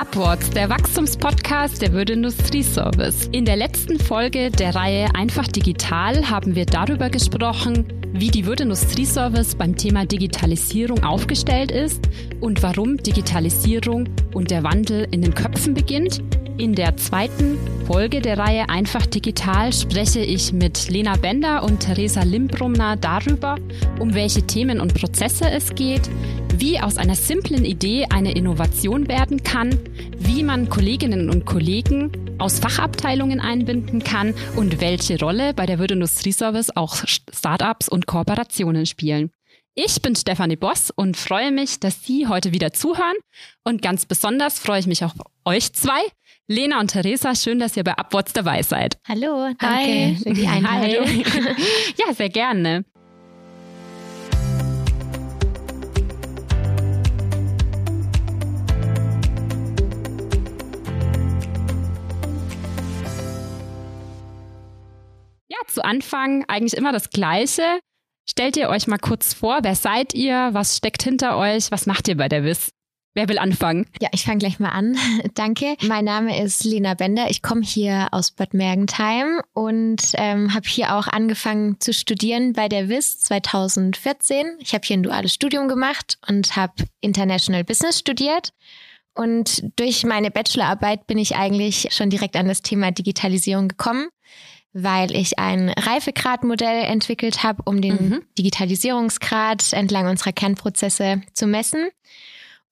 Upwards, der Wachstumspodcast der Würde Industrieservice. In der letzten Folge der Reihe Einfach Digital haben wir darüber gesprochen, wie die Würde Industrieservice beim Thema Digitalisierung aufgestellt ist und warum Digitalisierung und der Wandel in den Köpfen beginnt. In der zweiten Folge der Reihe Einfach Digital spreche ich mit Lena Bender und Theresa Limbrumner darüber, um welche Themen und Prozesse es geht, wie aus einer simplen Idee eine Innovation werden kann, wie man Kolleginnen und Kollegen aus Fachabteilungen einbinden kann und welche Rolle bei der Würde Industrieservice auch Startups und Kooperationen spielen. Ich bin Stefanie Boss und freue mich, dass Sie heute wieder zuhören. Und ganz besonders freue ich mich auf euch zwei. Lena und Theresa, schön, dass ihr bei Upwards dabei seid. Hallo, danke Hi. für die Einladung. Hi. ja, sehr gerne. Zu Anfang eigentlich immer das Gleiche. Stellt ihr euch mal kurz vor, wer seid ihr, was steckt hinter euch, was macht ihr bei der WIS? Wer will anfangen? Ja, ich fange gleich mal an. Danke. Mein Name ist Lena Bender. Ich komme hier aus Bad Mergentheim und ähm, habe hier auch angefangen zu studieren bei der WIS 2014. Ich habe hier ein duales Studium gemacht und habe International Business studiert. Und durch meine Bachelorarbeit bin ich eigentlich schon direkt an das Thema Digitalisierung gekommen weil ich ein Reifegradmodell entwickelt habe, um den mhm. Digitalisierungsgrad entlang unserer Kernprozesse zu messen.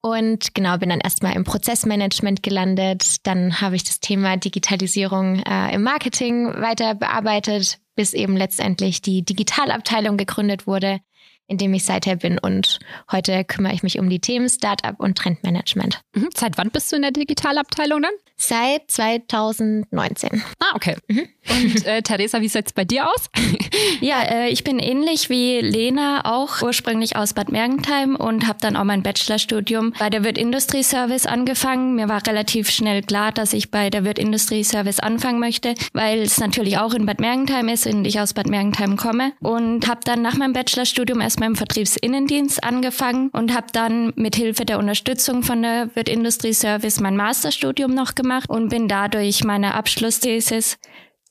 Und genau, bin dann erstmal im Prozessmanagement gelandet. Dann habe ich das Thema Digitalisierung äh, im Marketing weiter bearbeitet, bis eben letztendlich die Digitalabteilung gegründet wurde, in dem ich seither bin. Und heute kümmere ich mich um die Themen Startup und Trendmanagement. Mhm. Seit wann bist du in der Digitalabteilung dann? Seit 2019. Ah, okay. Mhm. Und äh, Theresa, wie sieht es bei dir aus? ja, äh, ich bin ähnlich wie Lena, auch ursprünglich aus Bad Mergentheim und habe dann auch mein Bachelorstudium bei der Wirt Industrie Service angefangen. Mir war relativ schnell klar, dass ich bei der Wirt Industrie Service anfangen möchte, weil es natürlich auch in Bad Mergentheim ist und ich aus Bad Mergentheim komme. Und habe dann nach meinem Bachelorstudium erstmal im Vertriebsinnendienst angefangen und habe dann mit Hilfe der Unterstützung von der Wirt Industrie Service mein Masterstudium noch gemacht und bin dadurch meine Abschlussthesis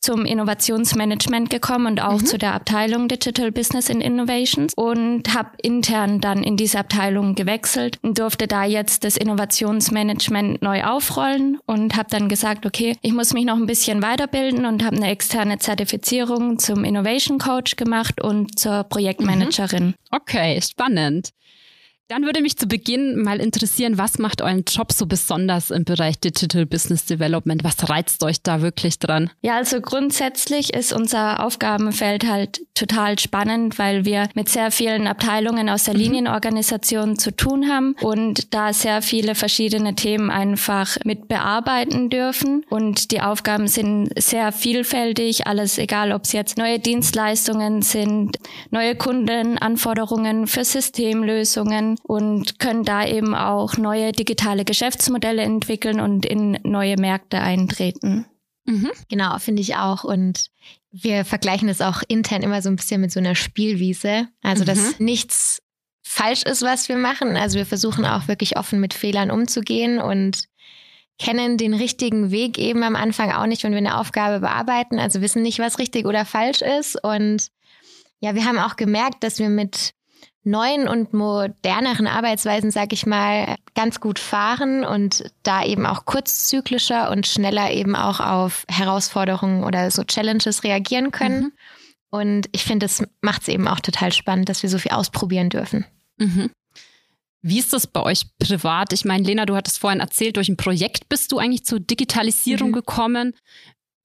zum Innovationsmanagement gekommen und auch mhm. zu der Abteilung Digital Business and Innovations und habe intern dann in diese Abteilung gewechselt und durfte da jetzt das Innovationsmanagement neu aufrollen und habe dann gesagt, okay, ich muss mich noch ein bisschen weiterbilden und habe eine externe Zertifizierung zum Innovation Coach gemacht und zur Projektmanagerin. Mhm. Okay, spannend. Dann würde mich zu Beginn mal interessieren, was macht euren Job so besonders im Bereich Digital Business Development? Was reizt euch da wirklich dran? Ja, also grundsätzlich ist unser Aufgabenfeld halt total spannend, weil wir mit sehr vielen Abteilungen aus der mhm. Linienorganisation zu tun haben und da sehr viele verschiedene Themen einfach mit bearbeiten dürfen. Und die Aufgaben sind sehr vielfältig, alles egal, ob es jetzt neue Dienstleistungen sind, neue Kundenanforderungen für Systemlösungen und können da eben auch neue digitale Geschäftsmodelle entwickeln und in neue Märkte eintreten. Mhm. Genau, finde ich auch. Und wir vergleichen das auch intern immer so ein bisschen mit so einer Spielwiese. Also, mhm. dass nichts falsch ist, was wir machen. Also, wir versuchen auch wirklich offen mit Fehlern umzugehen und kennen den richtigen Weg eben am Anfang auch nicht, wenn wir eine Aufgabe bearbeiten. Also wissen nicht, was richtig oder falsch ist. Und ja, wir haben auch gemerkt, dass wir mit neuen und moderneren Arbeitsweisen, sag ich mal, ganz gut fahren und da eben auch kurzzyklischer und schneller eben auch auf Herausforderungen oder so Challenges reagieren können. Mhm. Und ich finde, das macht es eben auch total spannend, dass wir so viel ausprobieren dürfen. Mhm. Wie ist das bei euch privat? Ich meine, Lena, du hattest vorhin erzählt, durch ein Projekt bist du eigentlich zur Digitalisierung mhm. gekommen.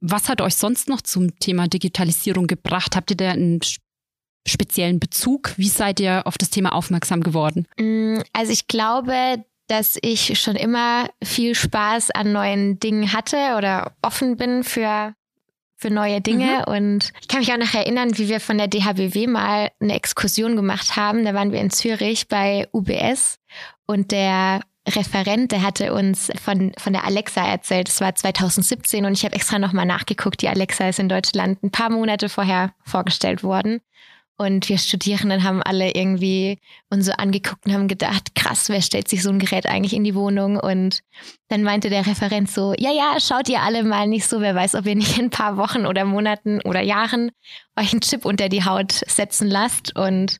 Was hat euch sonst noch zum Thema Digitalisierung gebracht? Habt ihr da einen speziellen Bezug? Wie seid ihr auf das Thema aufmerksam geworden? Mm, also ich glaube, dass ich schon immer viel Spaß an neuen Dingen hatte oder offen bin für für neue Dinge. Mhm. Und ich kann mich auch noch erinnern, wie wir von der DHBW mal eine Exkursion gemacht haben. Da waren wir in Zürich bei UBS und der Referent, der hatte uns von, von der Alexa erzählt. Es war 2017 und ich habe extra nochmal nachgeguckt. Die Alexa ist in Deutschland ein paar Monate vorher vorgestellt worden. Und wir Studierenden haben alle irgendwie uns so angeguckt und haben gedacht, krass, wer stellt sich so ein Gerät eigentlich in die Wohnung? Und dann meinte der Referent so, ja, ja, schaut ihr alle mal nicht so, wer weiß, ob ihr nicht in ein paar Wochen oder Monaten oder Jahren euch einen Chip unter die Haut setzen lasst. Und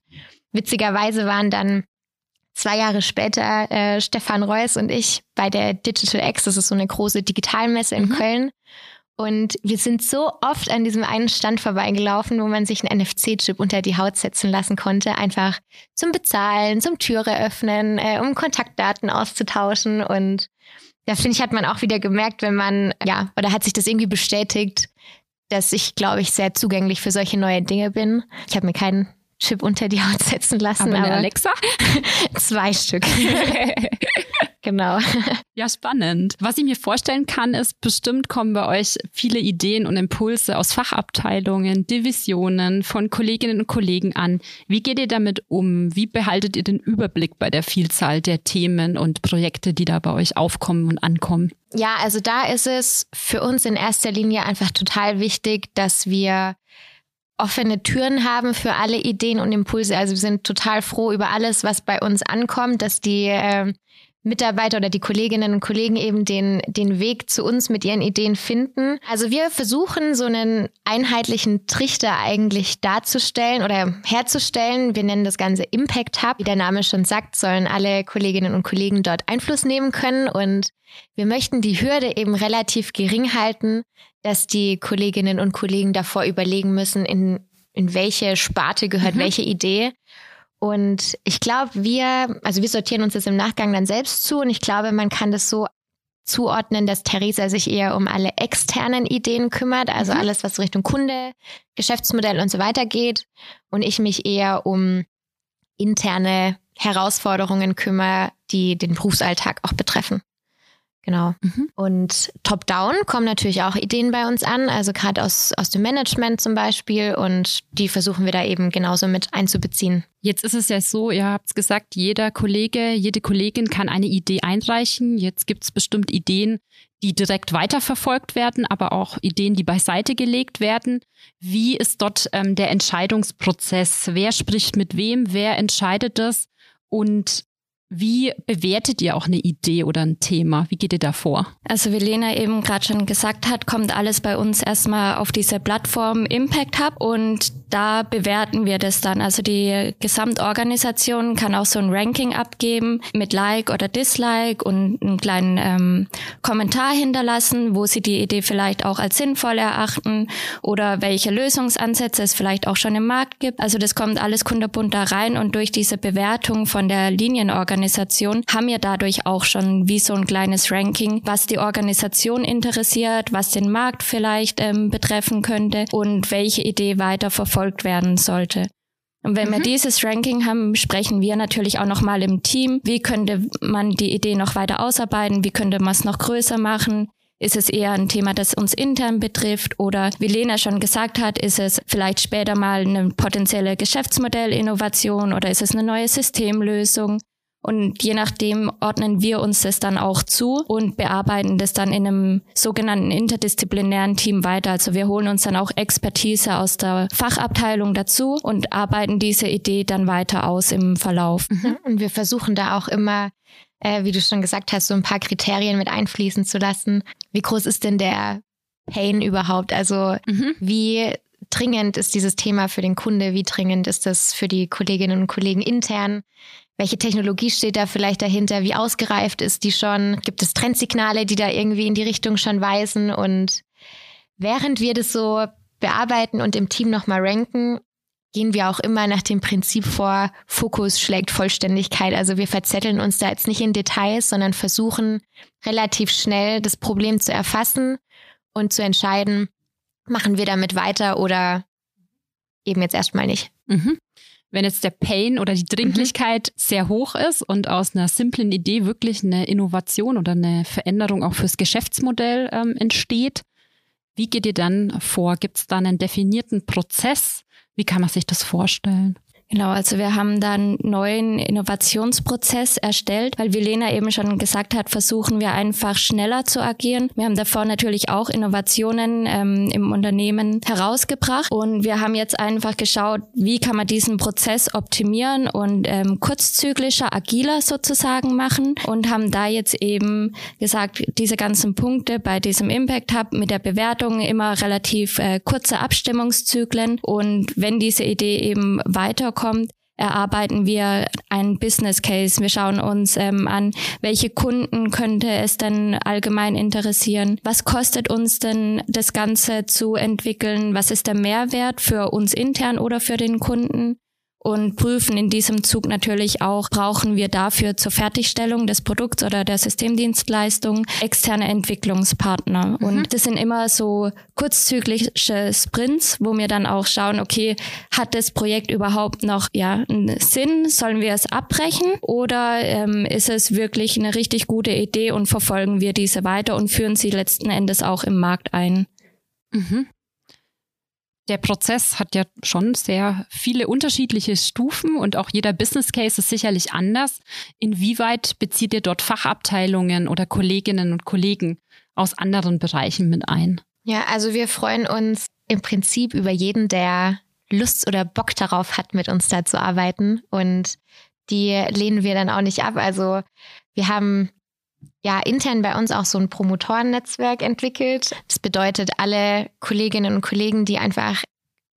witzigerweise waren dann zwei Jahre später äh, Stefan Reuss und ich bei der Digital X, das ist so eine große Digitalmesse in mhm. Köln. Und wir sind so oft an diesem einen Stand vorbeigelaufen, wo man sich einen NFC-Chip unter die Haut setzen lassen konnte, einfach zum Bezahlen, zum Türe öffnen, äh, um Kontaktdaten auszutauschen. Und da finde ich, hat man auch wieder gemerkt, wenn man, ja, oder hat sich das irgendwie bestätigt, dass ich, glaube ich, sehr zugänglich für solche neue Dinge bin. Ich habe mir keinen Chip unter die Haut setzen lassen. Aber, aber Alexa? zwei Stück. genau. Ja, spannend. Was ich mir vorstellen kann, ist, bestimmt kommen bei euch viele Ideen und Impulse aus Fachabteilungen, Divisionen, von Kolleginnen und Kollegen an. Wie geht ihr damit um? Wie behaltet ihr den Überblick bei der Vielzahl der Themen und Projekte, die da bei euch aufkommen und ankommen? Ja, also da ist es für uns in erster Linie einfach total wichtig, dass wir offene Türen haben für alle Ideen und Impulse. Also wir sind total froh über alles, was bei uns ankommt, dass die äh, Mitarbeiter oder die Kolleginnen und Kollegen eben den, den Weg zu uns mit ihren Ideen finden. Also wir versuchen so einen einheitlichen Trichter eigentlich darzustellen oder herzustellen. Wir nennen das Ganze Impact Hub. Wie der Name schon sagt, sollen alle Kolleginnen und Kollegen dort Einfluss nehmen können und wir möchten die Hürde eben relativ gering halten, dass die Kolleginnen und Kollegen davor überlegen müssen, in, in welche Sparte gehört mhm. welche Idee. Und ich glaube, wir, also wir sortieren uns das im Nachgang dann selbst zu und ich glaube, man kann das so zuordnen, dass Theresa sich eher um alle externen Ideen kümmert, also mhm. alles, was Richtung Kunde, Geschäftsmodell und so weiter geht und ich mich eher um interne Herausforderungen kümmere, die den Berufsalltag auch betreffen. Genau. Mhm. Und top-down kommen natürlich auch Ideen bei uns an, also gerade aus, aus dem Management zum Beispiel. Und die versuchen wir da eben genauso mit einzubeziehen. Jetzt ist es ja so, ihr habt es gesagt, jeder Kollege, jede Kollegin kann eine Idee einreichen. Jetzt gibt es bestimmt Ideen, die direkt weiterverfolgt werden, aber auch Ideen, die beiseite gelegt werden. Wie ist dort ähm, der Entscheidungsprozess? Wer spricht mit wem? Wer entscheidet das? Und wie bewertet ihr auch eine Idee oder ein Thema? Wie geht ihr da vor? Also wie Lena eben gerade schon gesagt hat, kommt alles bei uns erstmal auf diese Plattform Impact Hub und da bewerten wir das dann. Also die Gesamtorganisation kann auch so ein Ranking abgeben mit Like oder Dislike und einen kleinen ähm, Kommentar hinterlassen, wo sie die Idee vielleicht auch als sinnvoll erachten oder welche Lösungsansätze es vielleicht auch schon im Markt gibt. Also das kommt alles kunderbunt da rein und durch diese Bewertung von der Linienorganisation Organisation haben ja dadurch auch schon wie so ein kleines Ranking, was die Organisation interessiert, was den Markt vielleicht ähm, betreffen könnte und welche Idee weiter verfolgt werden sollte. Und wenn mhm. wir dieses Ranking haben, sprechen wir natürlich auch nochmal im Team. Wie könnte man die Idee noch weiter ausarbeiten? Wie könnte man es noch größer machen? Ist es eher ein Thema, das uns intern betrifft? Oder wie Lena schon gesagt hat, ist es vielleicht später mal eine potenzielle Geschäftsmodellinnovation oder ist es eine neue Systemlösung? Und je nachdem ordnen wir uns das dann auch zu und bearbeiten das dann in einem sogenannten interdisziplinären Team weiter. Also wir holen uns dann auch Expertise aus der Fachabteilung dazu und arbeiten diese Idee dann weiter aus im Verlauf. Mhm. Und wir versuchen da auch immer, äh, wie du schon gesagt hast, so ein paar Kriterien mit einfließen zu lassen. Wie groß ist denn der Pain überhaupt? Also mhm. wie dringend ist dieses Thema für den Kunde? Wie dringend ist das für die Kolleginnen und Kollegen intern? Welche Technologie steht da vielleicht dahinter? Wie ausgereift ist die schon? Gibt es Trendsignale, die da irgendwie in die Richtung schon weisen? Und während wir das so bearbeiten und im Team nochmal ranken, gehen wir auch immer nach dem Prinzip vor, Fokus schlägt Vollständigkeit. Also wir verzetteln uns da jetzt nicht in Details, sondern versuchen relativ schnell das Problem zu erfassen und zu entscheiden, machen wir damit weiter oder eben jetzt erstmal nicht. Mhm wenn jetzt der Pain oder die Dringlichkeit mhm. sehr hoch ist und aus einer simplen Idee wirklich eine Innovation oder eine Veränderung auch fürs Geschäftsmodell ähm, entsteht, wie geht ihr dann vor? Gibt es dann einen definierten Prozess? Wie kann man sich das vorstellen? Genau, also wir haben dann neuen Innovationsprozess erstellt, weil wie Lena eben schon gesagt hat, versuchen wir einfach schneller zu agieren. Wir haben davor natürlich auch Innovationen ähm, im Unternehmen herausgebracht und wir haben jetzt einfach geschaut, wie kann man diesen Prozess optimieren und ähm, kurzzyklischer, agiler sozusagen machen und haben da jetzt eben gesagt, diese ganzen Punkte bei diesem Impact Hub mit der Bewertung immer relativ äh, kurze Abstimmungszyklen und wenn diese Idee eben weiterkommt, kommt, erarbeiten wir einen Business Case. Wir schauen uns ähm, an, welche Kunden könnte es denn allgemein interessieren? Was kostet uns denn das Ganze zu entwickeln? Was ist der Mehrwert für uns intern oder für den Kunden? Und prüfen in diesem Zug natürlich auch, brauchen wir dafür zur Fertigstellung des Produkts oder der Systemdienstleistung externe Entwicklungspartner. Mhm. Und das sind immer so kurzzyklische Sprints, wo wir dann auch schauen, okay, hat das Projekt überhaupt noch ja, einen Sinn? Sollen wir es abbrechen? Oder ähm, ist es wirklich eine richtig gute Idee und verfolgen wir diese weiter und führen sie letzten Endes auch im Markt ein? Mhm der Prozess hat ja schon sehr viele unterschiedliche Stufen und auch jeder Business Case ist sicherlich anders. Inwieweit bezieht ihr dort Fachabteilungen oder Kolleginnen und Kollegen aus anderen Bereichen mit ein? Ja, also wir freuen uns im Prinzip über jeden, der Lust oder Bock darauf hat, mit uns da zu arbeiten. Und die lehnen wir dann auch nicht ab. Also wir haben ja intern bei uns auch so ein Promotorennetzwerk entwickelt. Das bedeutet, alle Kolleginnen und Kollegen, die einfach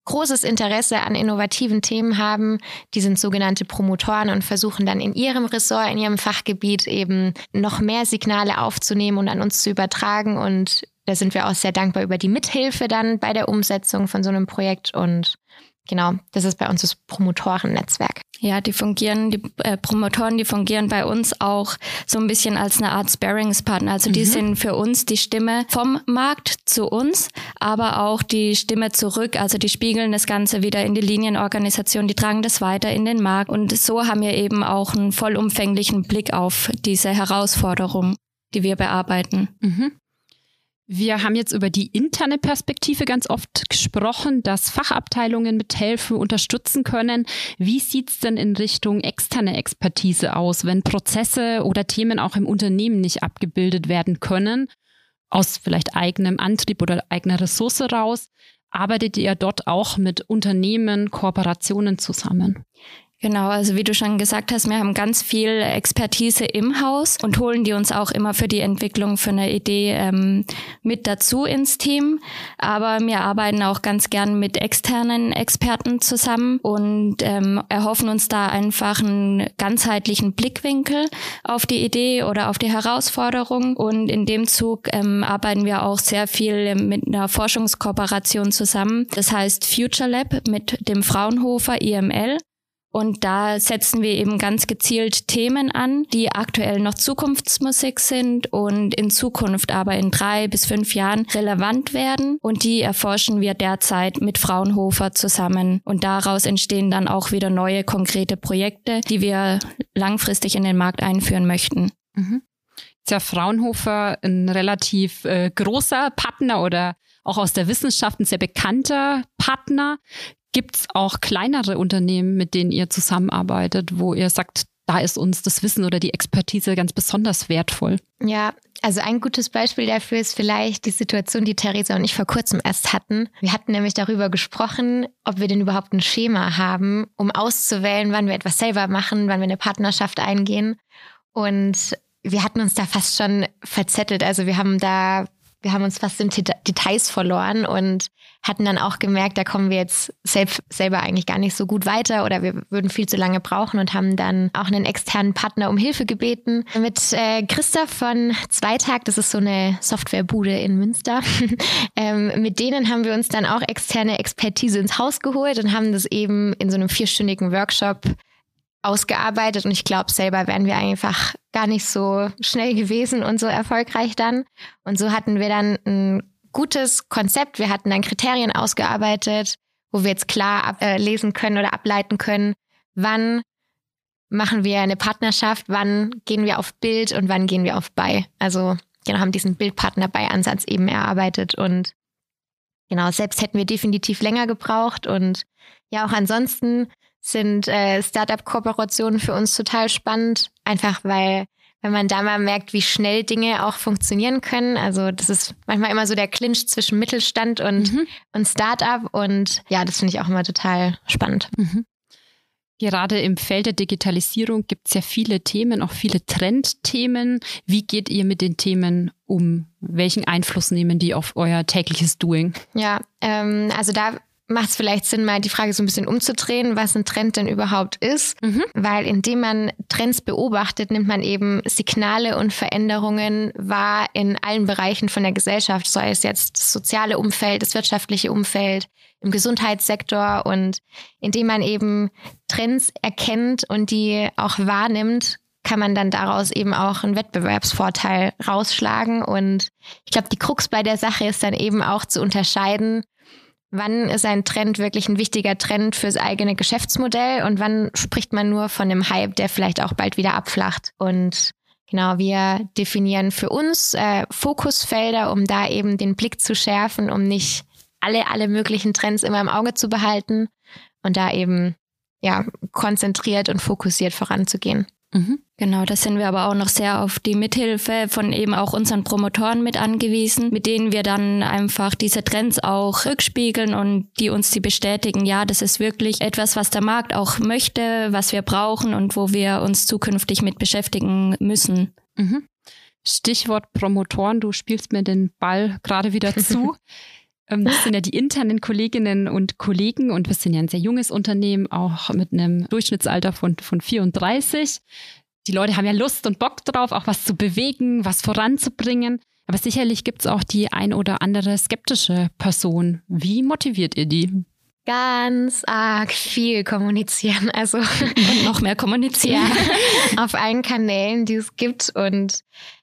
großes Interesse an innovativen Themen haben, die sind sogenannte Promotoren und versuchen dann in ihrem Ressort, in ihrem Fachgebiet eben noch mehr Signale aufzunehmen und an uns zu übertragen. Und da sind wir auch sehr dankbar über die Mithilfe dann bei der Umsetzung von so einem Projekt und Genau, das ist bei uns das Promotorennetzwerk. Ja, die fungieren, die äh, Promotoren, die fungieren bei uns auch so ein bisschen als eine Art Sparringspartner. Also die mhm. sind für uns die Stimme vom Markt zu uns, aber auch die Stimme zurück. Also die spiegeln das Ganze wieder in die Linienorganisation, die tragen das weiter in den Markt. Und so haben wir eben auch einen vollumfänglichen Blick auf diese Herausforderung, die wir bearbeiten. Mhm. Wir haben jetzt über die interne Perspektive ganz oft gesprochen, dass Fachabteilungen mithelfen, unterstützen können. Wie sieht es denn in Richtung externe Expertise aus, wenn Prozesse oder Themen auch im Unternehmen nicht abgebildet werden können, aus vielleicht eigenem Antrieb oder eigener Ressource raus? Arbeitet ihr dort auch mit Unternehmen, Kooperationen zusammen? Genau, also wie du schon gesagt hast, wir haben ganz viel Expertise im Haus und holen die uns auch immer für die Entwicklung für eine Idee ähm, mit dazu ins Team. Aber wir arbeiten auch ganz gern mit externen Experten zusammen und ähm, erhoffen uns da einfach einen ganzheitlichen Blickwinkel auf die Idee oder auf die Herausforderung. Und in dem Zug ähm, arbeiten wir auch sehr viel mit einer Forschungskooperation zusammen. Das heißt Future Lab mit dem Fraunhofer IML. Und da setzen wir eben ganz gezielt Themen an, die aktuell noch Zukunftsmusik sind und in Zukunft aber in drei bis fünf Jahren relevant werden. Und die erforschen wir derzeit mit Fraunhofer zusammen. Und daraus entstehen dann auch wieder neue konkrete Projekte, die wir langfristig in den Markt einführen möchten. Mhm. Ist ja Fraunhofer ein relativ äh, großer Partner oder auch aus der Wissenschaft ein sehr bekannter Partner. Gibt es auch kleinere Unternehmen, mit denen ihr zusammenarbeitet, wo ihr sagt, da ist uns das Wissen oder die Expertise ganz besonders wertvoll? Ja, also ein gutes Beispiel dafür ist vielleicht die Situation, die Theresa und ich vor kurzem erst hatten. Wir hatten nämlich darüber gesprochen, ob wir denn überhaupt ein Schema haben, um auszuwählen, wann wir etwas selber machen, wann wir eine Partnerschaft eingehen. Und wir hatten uns da fast schon verzettelt. Also wir haben da wir haben uns fast in Details verloren und hatten dann auch gemerkt, da kommen wir jetzt selbst, selber eigentlich gar nicht so gut weiter oder wir würden viel zu lange brauchen und haben dann auch einen externen Partner um Hilfe gebeten. Mit äh, Christoph von Zweitag, das ist so eine Softwarebude in Münster, ähm, mit denen haben wir uns dann auch externe Expertise ins Haus geholt und haben das eben in so einem vierstündigen Workshop ausgearbeitet und ich glaube, selber wären wir einfach gar nicht so schnell gewesen und so erfolgreich dann. Und so hatten wir dann ein gutes Konzept. Wir hatten dann Kriterien ausgearbeitet, wo wir jetzt klar ablesen äh, können oder ableiten können, wann machen wir eine Partnerschaft, wann gehen wir auf Bild und wann gehen wir auf bei. Also genau, haben diesen Bildpartner-bei-Ansatz eben erarbeitet und genau, selbst hätten wir definitiv länger gebraucht und ja, auch ansonsten sind äh, Startup-Kooperationen für uns total spannend, einfach weil wenn man da mal merkt, wie schnell Dinge auch funktionieren können. Also das ist manchmal immer so der Clinch zwischen Mittelstand und, mhm. und Startup. Und ja, das finde ich auch immer total spannend. Mhm. Gerade im Feld der Digitalisierung gibt es ja viele Themen, auch viele Trendthemen. Wie geht ihr mit den Themen um? Welchen Einfluss nehmen die auf euer tägliches Doing? Ja, ähm, also da macht es vielleicht Sinn, mal die Frage so ein bisschen umzudrehen, was ein Trend denn überhaupt ist. Mhm. Weil indem man Trends beobachtet, nimmt man eben Signale und Veränderungen wahr in allen Bereichen von der Gesellschaft, sei es jetzt das soziale Umfeld, das wirtschaftliche Umfeld, im Gesundheitssektor. Und indem man eben Trends erkennt und die auch wahrnimmt, kann man dann daraus eben auch einen Wettbewerbsvorteil rausschlagen. Und ich glaube, die Krux bei der Sache ist dann eben auch zu unterscheiden, wann ist ein Trend wirklich ein wichtiger Trend fürs eigene Geschäftsmodell und wann spricht man nur von einem Hype, der vielleicht auch bald wieder abflacht. Und genau, wir definieren für uns äh, Fokusfelder, um da eben den Blick zu schärfen, um nicht alle, alle möglichen Trends immer im Auge zu behalten und da eben ja konzentriert und fokussiert voranzugehen. Mhm. Genau, da sind wir aber auch noch sehr auf die Mithilfe von eben auch unseren Promotoren mit angewiesen, mit denen wir dann einfach diese Trends auch rückspiegeln und die uns die bestätigen, ja, das ist wirklich etwas, was der Markt auch möchte, was wir brauchen und wo wir uns zukünftig mit beschäftigen müssen. Mhm. Stichwort Promotoren, du spielst mir den Ball gerade wieder zu. Ähm, das sind ja die internen Kolleginnen und Kollegen und wir sind ja ein sehr junges Unternehmen, auch mit einem Durchschnittsalter von, von 34. Die Leute haben ja Lust und Bock drauf, auch was zu bewegen, was voranzubringen. Aber sicherlich gibt es auch die ein oder andere skeptische Person. Wie motiviert ihr die? Ganz arg viel kommunizieren. Also und noch mehr kommunizieren. Ja, auf allen Kanälen, die es gibt. Und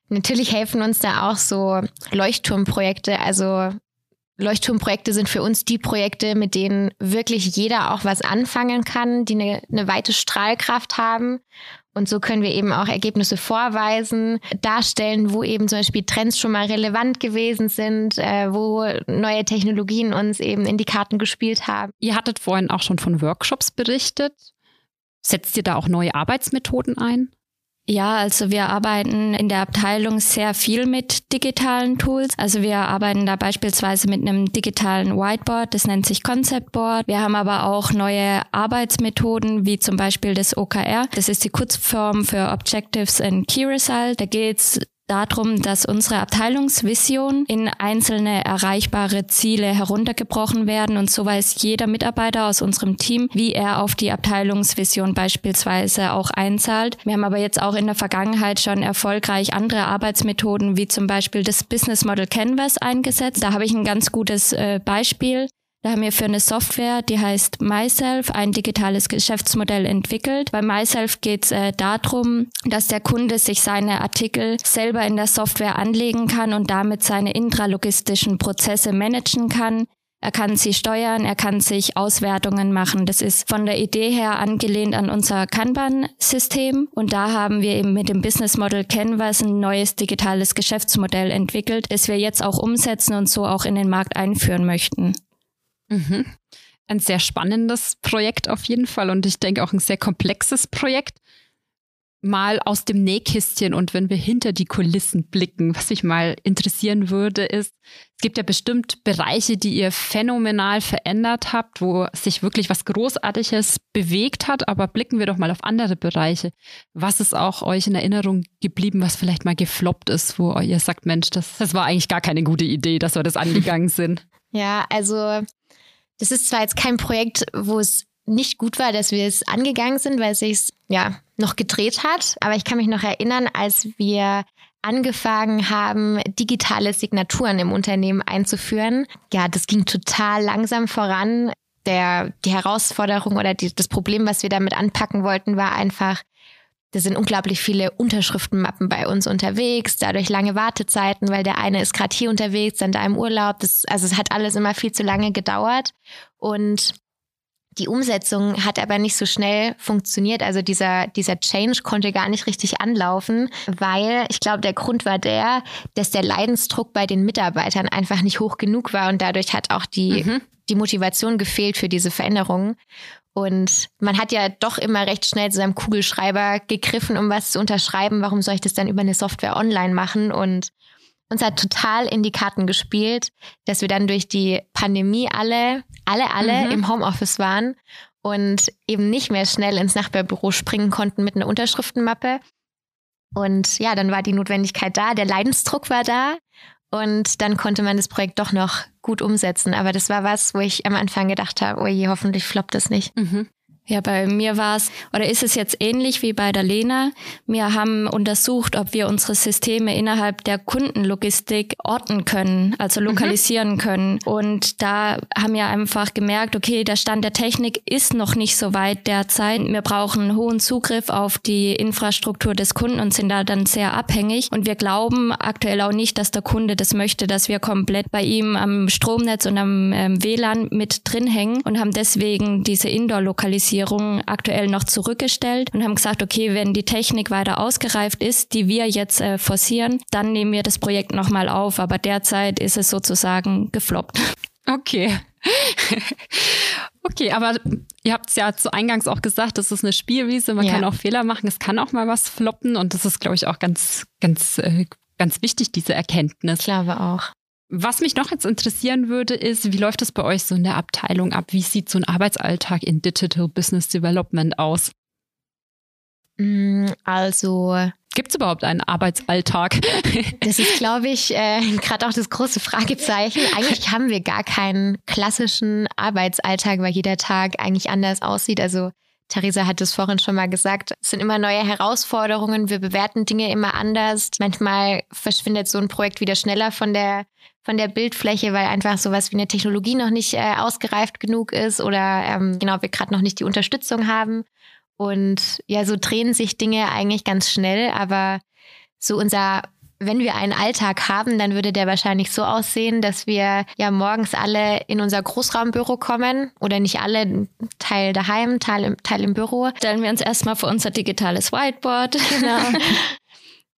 natürlich helfen uns da auch so Leuchtturmprojekte. Also Leuchtturmprojekte sind für uns die Projekte, mit denen wirklich jeder auch was anfangen kann, die eine, eine weite Strahlkraft haben. Und so können wir eben auch Ergebnisse vorweisen, darstellen, wo eben zum Beispiel Trends schon mal relevant gewesen sind, äh, wo neue Technologien uns eben in die Karten gespielt haben. Ihr hattet vorhin auch schon von Workshops berichtet. Setzt ihr da auch neue Arbeitsmethoden ein? Ja, also wir arbeiten in der Abteilung sehr viel mit digitalen Tools. Also wir arbeiten da beispielsweise mit einem digitalen Whiteboard, das nennt sich Concept Board. Wir haben aber auch neue Arbeitsmethoden, wie zum Beispiel das OKR. Das ist die Kurzform für Objectives and Key Result. Da geht's darum, dass unsere Abteilungsvision in einzelne erreichbare Ziele heruntergebrochen werden und so weiß jeder Mitarbeiter aus unserem Team, wie er auf die Abteilungsvision beispielsweise auch einzahlt. Wir haben aber jetzt auch in der Vergangenheit schon erfolgreich andere Arbeitsmethoden wie zum Beispiel das Business Model Canvas eingesetzt. Da habe ich ein ganz gutes äh, Beispiel. Da haben wir für eine Software, die heißt MySelf, ein digitales Geschäftsmodell entwickelt. Bei MySelf geht es äh, darum, dass der Kunde sich seine Artikel selber in der Software anlegen kann und damit seine intralogistischen Prozesse managen kann. Er kann sie steuern, er kann sich Auswertungen machen. Das ist von der Idee her angelehnt an unser Kanban-System. Und da haben wir eben mit dem Business Model Canvas ein neues digitales Geschäftsmodell entwickelt, das wir jetzt auch umsetzen und so auch in den Markt einführen möchten. Mhm. Ein sehr spannendes Projekt auf jeden Fall und ich denke auch ein sehr komplexes Projekt. Mal aus dem Nähkistchen und wenn wir hinter die Kulissen blicken, was mich mal interessieren würde, ist, es gibt ja bestimmt Bereiche, die ihr phänomenal verändert habt, wo sich wirklich was Großartiges bewegt hat, aber blicken wir doch mal auf andere Bereiche. Was ist auch euch in Erinnerung geblieben, was vielleicht mal gefloppt ist, wo ihr sagt, Mensch, das, das war eigentlich gar keine gute Idee, dass wir das angegangen sind? Ja, also das ist zwar jetzt kein Projekt, wo es nicht gut war, dass wir es angegangen sind, weil es sich ja noch gedreht hat. Aber ich kann mich noch erinnern, als wir angefangen haben, digitale Signaturen im Unternehmen einzuführen. Ja, das ging total langsam voran. Der, die Herausforderung oder die, das Problem, was wir damit anpacken wollten, war einfach, da sind unglaublich viele Unterschriftenmappen bei uns unterwegs, dadurch lange Wartezeiten, weil der eine ist gerade hier unterwegs, dann da im Urlaub. Das, also es hat alles immer viel zu lange gedauert. Und die Umsetzung hat aber nicht so schnell funktioniert. Also dieser, dieser Change konnte gar nicht richtig anlaufen, weil ich glaube, der Grund war der, dass der Leidensdruck bei den Mitarbeitern einfach nicht hoch genug war und dadurch hat auch die, mhm. die Motivation gefehlt für diese Veränderungen. Und man hat ja doch immer recht schnell zu seinem Kugelschreiber gegriffen, um was zu unterschreiben. Warum soll ich das dann über eine Software online machen? Und uns hat total in die Karten gespielt, dass wir dann durch die Pandemie alle, alle, alle mhm. im Homeoffice waren und eben nicht mehr schnell ins Nachbarbüro springen konnten mit einer Unterschriftenmappe. Und ja, dann war die Notwendigkeit da, der Leidensdruck war da und dann konnte man das Projekt doch noch gut umsetzen. Aber das war was, wo ich am Anfang gedacht habe, oh hoffentlich floppt das nicht. Mhm. Ja, bei mir war es, oder ist es jetzt ähnlich wie bei der Lena? Wir haben untersucht, ob wir unsere Systeme innerhalb der Kundenlogistik orten können, also mhm. lokalisieren mhm. können. Und da haben wir einfach gemerkt, okay, der Stand der Technik ist noch nicht so weit derzeit. Wir brauchen einen hohen Zugriff auf die Infrastruktur des Kunden und sind da dann sehr abhängig. Und wir glauben aktuell auch nicht, dass der Kunde das möchte, dass wir komplett bei ihm am Stromnetz und am ähm, WLAN mit drin hängen und haben deswegen diese Indoor-Lokalisierung Finanzierung aktuell noch zurückgestellt und haben gesagt, okay, wenn die Technik weiter ausgereift ist, die wir jetzt äh, forcieren, dann nehmen wir das Projekt nochmal auf. Aber derzeit ist es sozusagen gefloppt. Okay. okay, aber ihr habt es ja zu Eingangs auch gesagt, das ist eine Spielwiese, man ja. kann auch Fehler machen, es kann auch mal was floppen und das ist, glaube ich, auch ganz, ganz, äh, ganz wichtig, diese Erkenntnis. Ich glaube auch. Was mich noch jetzt interessieren würde, ist, wie läuft das bei euch so in der Abteilung ab? Wie sieht so ein Arbeitsalltag in Digital Business Development aus? Mm, also Gibt es überhaupt einen Arbeitsalltag? Das ist, glaube ich, äh, gerade auch das große Fragezeichen. Eigentlich haben wir gar keinen klassischen Arbeitsalltag, weil jeder Tag eigentlich anders aussieht. Also Theresa hat es vorhin schon mal gesagt, es sind immer neue Herausforderungen, wir bewerten Dinge immer anders. Manchmal verschwindet so ein Projekt wieder schneller von der, von der Bildfläche, weil einfach sowas wie eine Technologie noch nicht äh, ausgereift genug ist oder ähm, genau wir gerade noch nicht die Unterstützung haben. Und ja, so drehen sich Dinge eigentlich ganz schnell, aber so unser wenn wir einen Alltag haben, dann würde der wahrscheinlich so aussehen, dass wir ja morgens alle in unser Großraumbüro kommen oder nicht alle, Teil daheim, Teil im, Teil im Büro. Stellen wir uns erstmal vor unser digitales Whiteboard. Genau.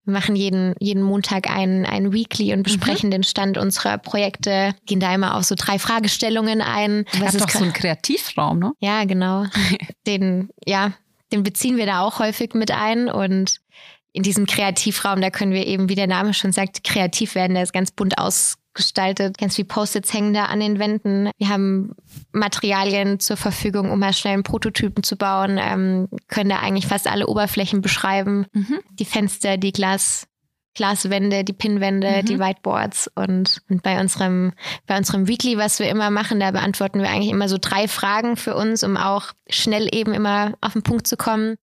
Wir machen jeden, jeden Montag ein, ein Weekly und mhm. besprechen mhm. den Stand unserer Projekte, gehen da immer auf so drei Fragestellungen ein. Was ist doch so ein Kreativraum, ne? Ja, genau. den, ja, den beziehen wir da auch häufig mit ein und in diesem Kreativraum, da können wir eben, wie der Name schon sagt, kreativ werden. Der ist ganz bunt ausgestaltet. Ganz viel Post-its hängen da an den Wänden. Wir haben Materialien zur Verfügung, um mal schnell einen Prototypen zu bauen. Ähm, können da eigentlich fast alle Oberflächen beschreiben. Mhm. Die Fenster, die Glas, Glaswände, die Pinwände, mhm. die Whiteboards und, und bei unserem, bei unserem Weekly, was wir immer machen, da beantworten wir eigentlich immer so drei Fragen für uns, um auch schnell eben immer auf den Punkt zu kommen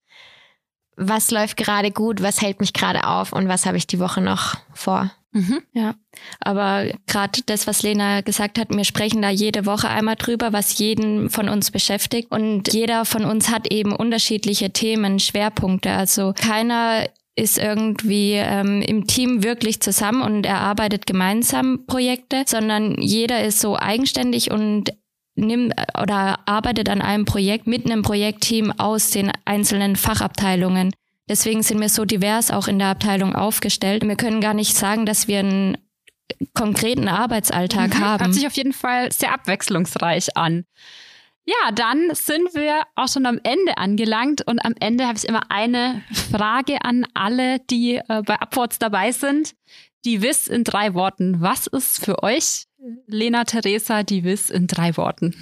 was läuft gerade gut, was hält mich gerade auf und was habe ich die Woche noch vor. Mhm. Ja, aber gerade das, was Lena gesagt hat, wir sprechen da jede Woche einmal drüber, was jeden von uns beschäftigt. Und jeder von uns hat eben unterschiedliche Themen, Schwerpunkte. Also keiner ist irgendwie ähm, im Team wirklich zusammen und erarbeitet gemeinsam Projekte, sondern jeder ist so eigenständig und nimmt oder arbeitet an einem Projekt mit einem Projektteam aus den einzelnen Fachabteilungen. Deswegen sind wir so divers auch in der Abteilung aufgestellt. Wir können gar nicht sagen, dass wir einen konkreten Arbeitsalltag mhm. haben. Hört sich auf jeden Fall sehr abwechslungsreich an. Ja, dann sind wir auch schon am Ende angelangt und am Ende habe ich immer eine Frage an alle, die äh, bei Upwards dabei sind. Die Wiss in drei Worten. Was ist für euch Lena Theresa Divis in drei Worten?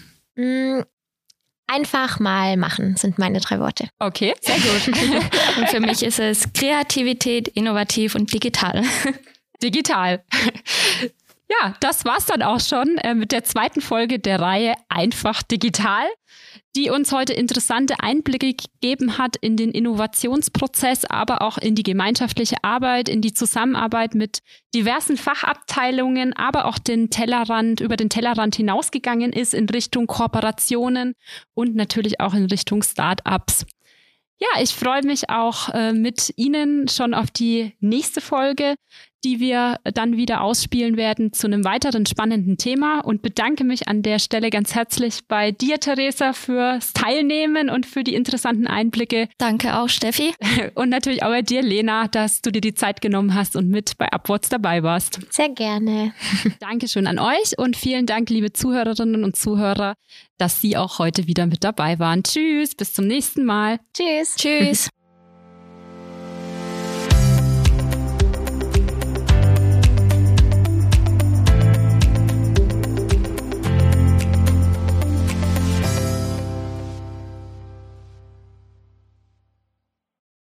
Einfach mal machen sind meine drei Worte. Okay, sehr gut. und für mich ist es Kreativität, innovativ und digital. Digital. Ja, das war's dann auch schon äh, mit der zweiten Folge der Reihe Einfach Digital die uns heute interessante Einblicke gegeben hat in den Innovationsprozess, aber auch in die gemeinschaftliche Arbeit, in die Zusammenarbeit mit diversen Fachabteilungen, aber auch den Tellerrand, über den Tellerrand hinausgegangen ist in Richtung Kooperationen und natürlich auch in Richtung Startups. Ja, ich freue mich auch äh, mit Ihnen schon auf die nächste Folge die wir dann wieder ausspielen werden zu einem weiteren spannenden Thema und bedanke mich an der Stelle ganz herzlich bei dir, Theresa, fürs Teilnehmen und für die interessanten Einblicke. Danke auch, Steffi. Und natürlich auch bei dir, Lena, dass du dir die Zeit genommen hast und mit bei Upwards dabei warst. Sehr gerne. Dankeschön an euch und vielen Dank, liebe Zuhörerinnen und Zuhörer, dass Sie auch heute wieder mit dabei waren. Tschüss, bis zum nächsten Mal. Tschüss. Tschüss.